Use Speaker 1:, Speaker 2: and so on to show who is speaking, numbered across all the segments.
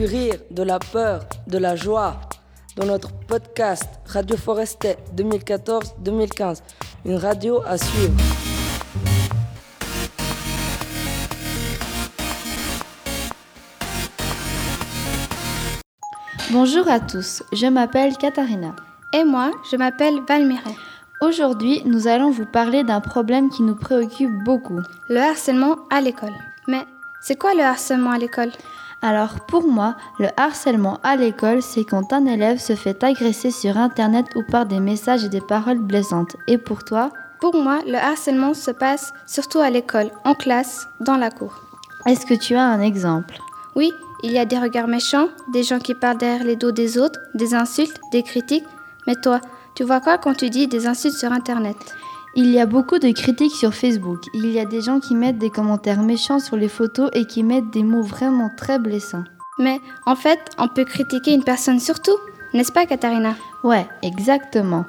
Speaker 1: du rire, de la peur, de la joie. Dans notre podcast Radio Forestet 2014-2015, une radio à suivre.
Speaker 2: Bonjour à tous, je m'appelle Katharina.
Speaker 3: Et moi, je m'appelle Valmire.
Speaker 2: Aujourd'hui, nous allons vous parler d'un problème qui nous préoccupe beaucoup.
Speaker 3: Le harcèlement à l'école. Mais c'est quoi le harcèlement à l'école?
Speaker 2: Alors pour moi, le harcèlement à l'école, c'est quand un élève se fait agresser sur Internet ou par des messages et des paroles blessantes. Et pour toi?
Speaker 3: Pour moi, le harcèlement se passe surtout à l'école, en classe, dans la cour.
Speaker 2: Est-ce que tu as un exemple?
Speaker 3: Oui, il y a des regards méchants, des gens qui parlent derrière les dos des autres, des insultes, des critiques. Mais toi, tu vois quoi quand tu dis des insultes sur Internet?
Speaker 2: Il y a beaucoup de critiques sur Facebook. Il y a des gens qui mettent des commentaires méchants sur les photos et qui mettent des mots vraiment très blessants.
Speaker 3: Mais en fait, on peut critiquer une personne surtout, n'est-ce pas Katharina?
Speaker 2: Ouais, exactement.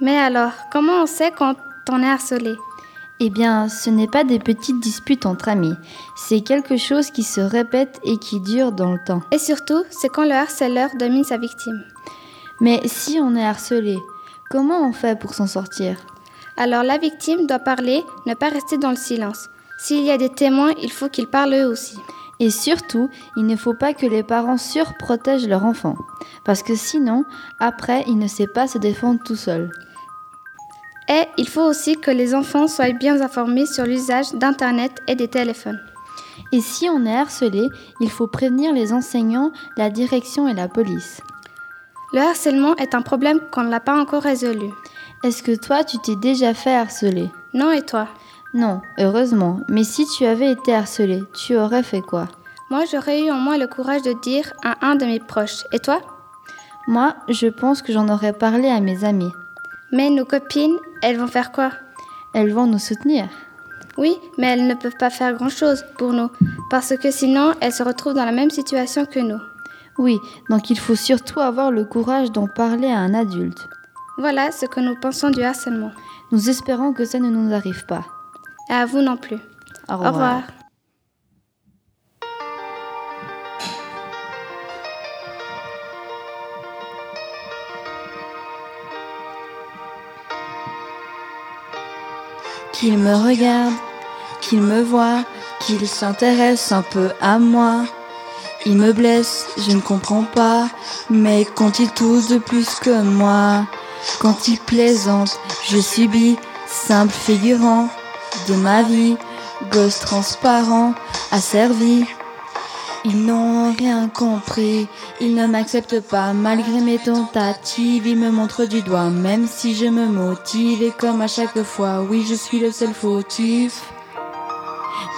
Speaker 3: Mais alors, comment on sait quand on est harcelé?
Speaker 2: Eh bien, ce n'est pas des petites disputes entre amis, c'est quelque chose qui se répète et qui dure dans le temps.
Speaker 3: Et surtout, c'est quand le harceleur domine sa victime.
Speaker 2: Mais si on est harcelé, comment on fait pour s'en sortir?
Speaker 3: Alors la victime doit parler, ne pas rester dans le silence. S'il y a des témoins, il faut qu'ils parlent eux aussi.
Speaker 2: Et surtout, il ne faut pas que les parents surprotègent leur enfant, parce que sinon, après, il ne sait pas se défendre tout seul.
Speaker 3: Et il faut aussi que les enfants soient bien informés sur l'usage d'Internet et des téléphones.
Speaker 2: Et si on est harcelé, il faut prévenir les enseignants, la direction et la police.
Speaker 3: Le harcèlement est un problème qu'on n'a pas encore résolu.
Speaker 2: Est-ce que toi, tu t'es déjà fait harceler
Speaker 3: Non, et toi
Speaker 2: Non, heureusement. Mais si tu avais été harcelé, tu aurais fait quoi
Speaker 3: Moi, j'aurais eu en moi le courage de dire à un de mes proches. Et toi
Speaker 2: Moi, je pense que j'en aurais parlé à mes amis.
Speaker 3: Mais nos copines, elles vont faire quoi
Speaker 2: Elles vont nous soutenir.
Speaker 3: Oui, mais elles ne peuvent pas faire grand-chose pour nous, parce que sinon, elles se retrouvent dans la même situation que nous.
Speaker 2: Oui, donc il faut surtout avoir le courage d'en parler à un adulte.
Speaker 3: Voilà ce que nous pensons du harcèlement.
Speaker 2: Nous espérons que ça ne nous arrive pas.
Speaker 3: Et à vous non plus.
Speaker 2: Au revoir.
Speaker 3: Au revoir.
Speaker 2: Qu'il me regarde, qu'il me voit, qu'il s'intéresse un peu à moi. Il me blesse, je ne comprends pas, mais quand il tousse de plus que moi, quand il plaisante, je subis, simple figurant de ma vie, gosse transparent, asservi. Ils n'ont rien compris, ils ne m'acceptent pas malgré mes tentatives, ils me montrent du doigt même si je me motive et comme à chaque fois, oui je suis le seul fautif.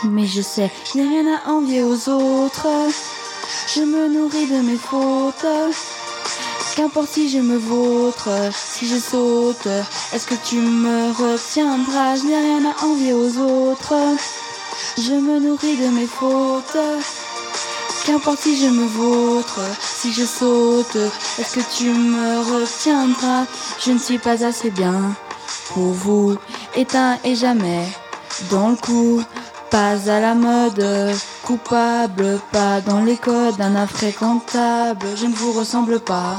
Speaker 2: Mais je sais, n'y a rien à envier aux autres, je me nourris de mes fautes. Qu'importe si je me vautre, si je saute, est-ce que tu me retiendras? Je n'ai rien à envier aux autres, je me nourris de mes fautes. Qu'importe si je me vautre, si je saute, est-ce que tu me retiendras? Je ne suis pas assez bien pour vous, éteint et jamais dans le coup, pas à la mode, coupable, pas dans les codes d'un infréquentable, je ne vous ressemble pas,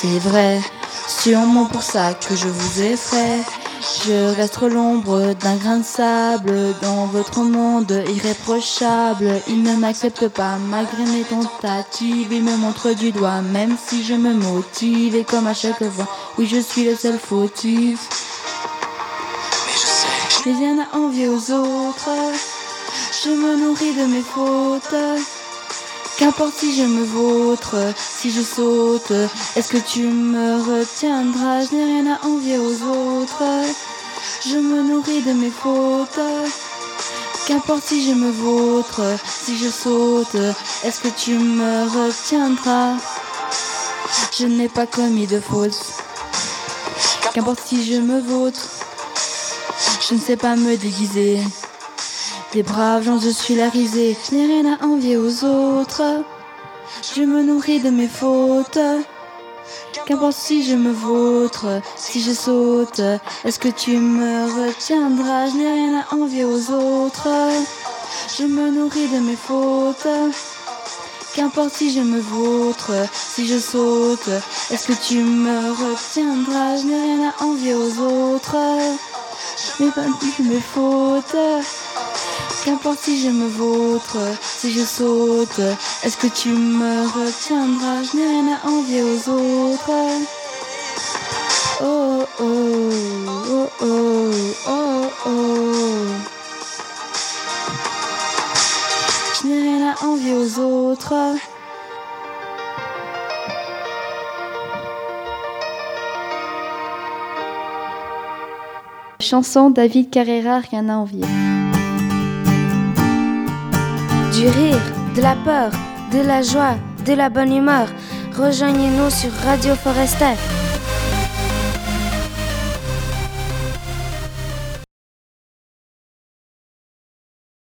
Speaker 2: c'est vrai, sûrement pour ça que je vous effraie. Je reste l'ombre d'un grain de sable dans votre monde irréprochable. Il ne m'accepte pas malgré mes tentatives. Il me montre du doigt même si je me motive. Et comme à chaque fois, oui, je suis le seul fautif. Je n'ai rien à envier aux autres. Je me nourris de mes fautes. Qu'importe si je me vautre, si je saute, est-ce que tu me retiendras? Je n'ai rien à envier aux autres. Je me nourris de mes fautes. Qu'importe si je me vautre, si je saute, est-ce que tu me retiendras? Je n'ai pas commis de faute. Qu'importe si je me vautre, je ne sais pas me déguiser. Des braves gens, je suis la risée. Je n'ai rien à envier aux autres. Je me nourris de mes fautes. Qu'importe si je me vautre, si je saute, est-ce que tu me retiendras? Je n'ai rien à envier aux autres. Je me nourris de mes fautes. Qu'importe si je me vautre, si je saute, est-ce que tu me retiendras? Je n'ai rien à envier aux autres, mais pas mes fautes. Qu'importe si je me vautre, si je saute, est-ce que tu me retiendras? Je n'ai rien à envier aux autres. Oh oh oh oh oh oh. Je n'ai rien à envier aux autres.
Speaker 4: Chanson David Carrera, rien à envier.
Speaker 1: Du rire, de la peur, de la joie, de la bonne humeur. Rejoignez-nous sur Radio Forestef.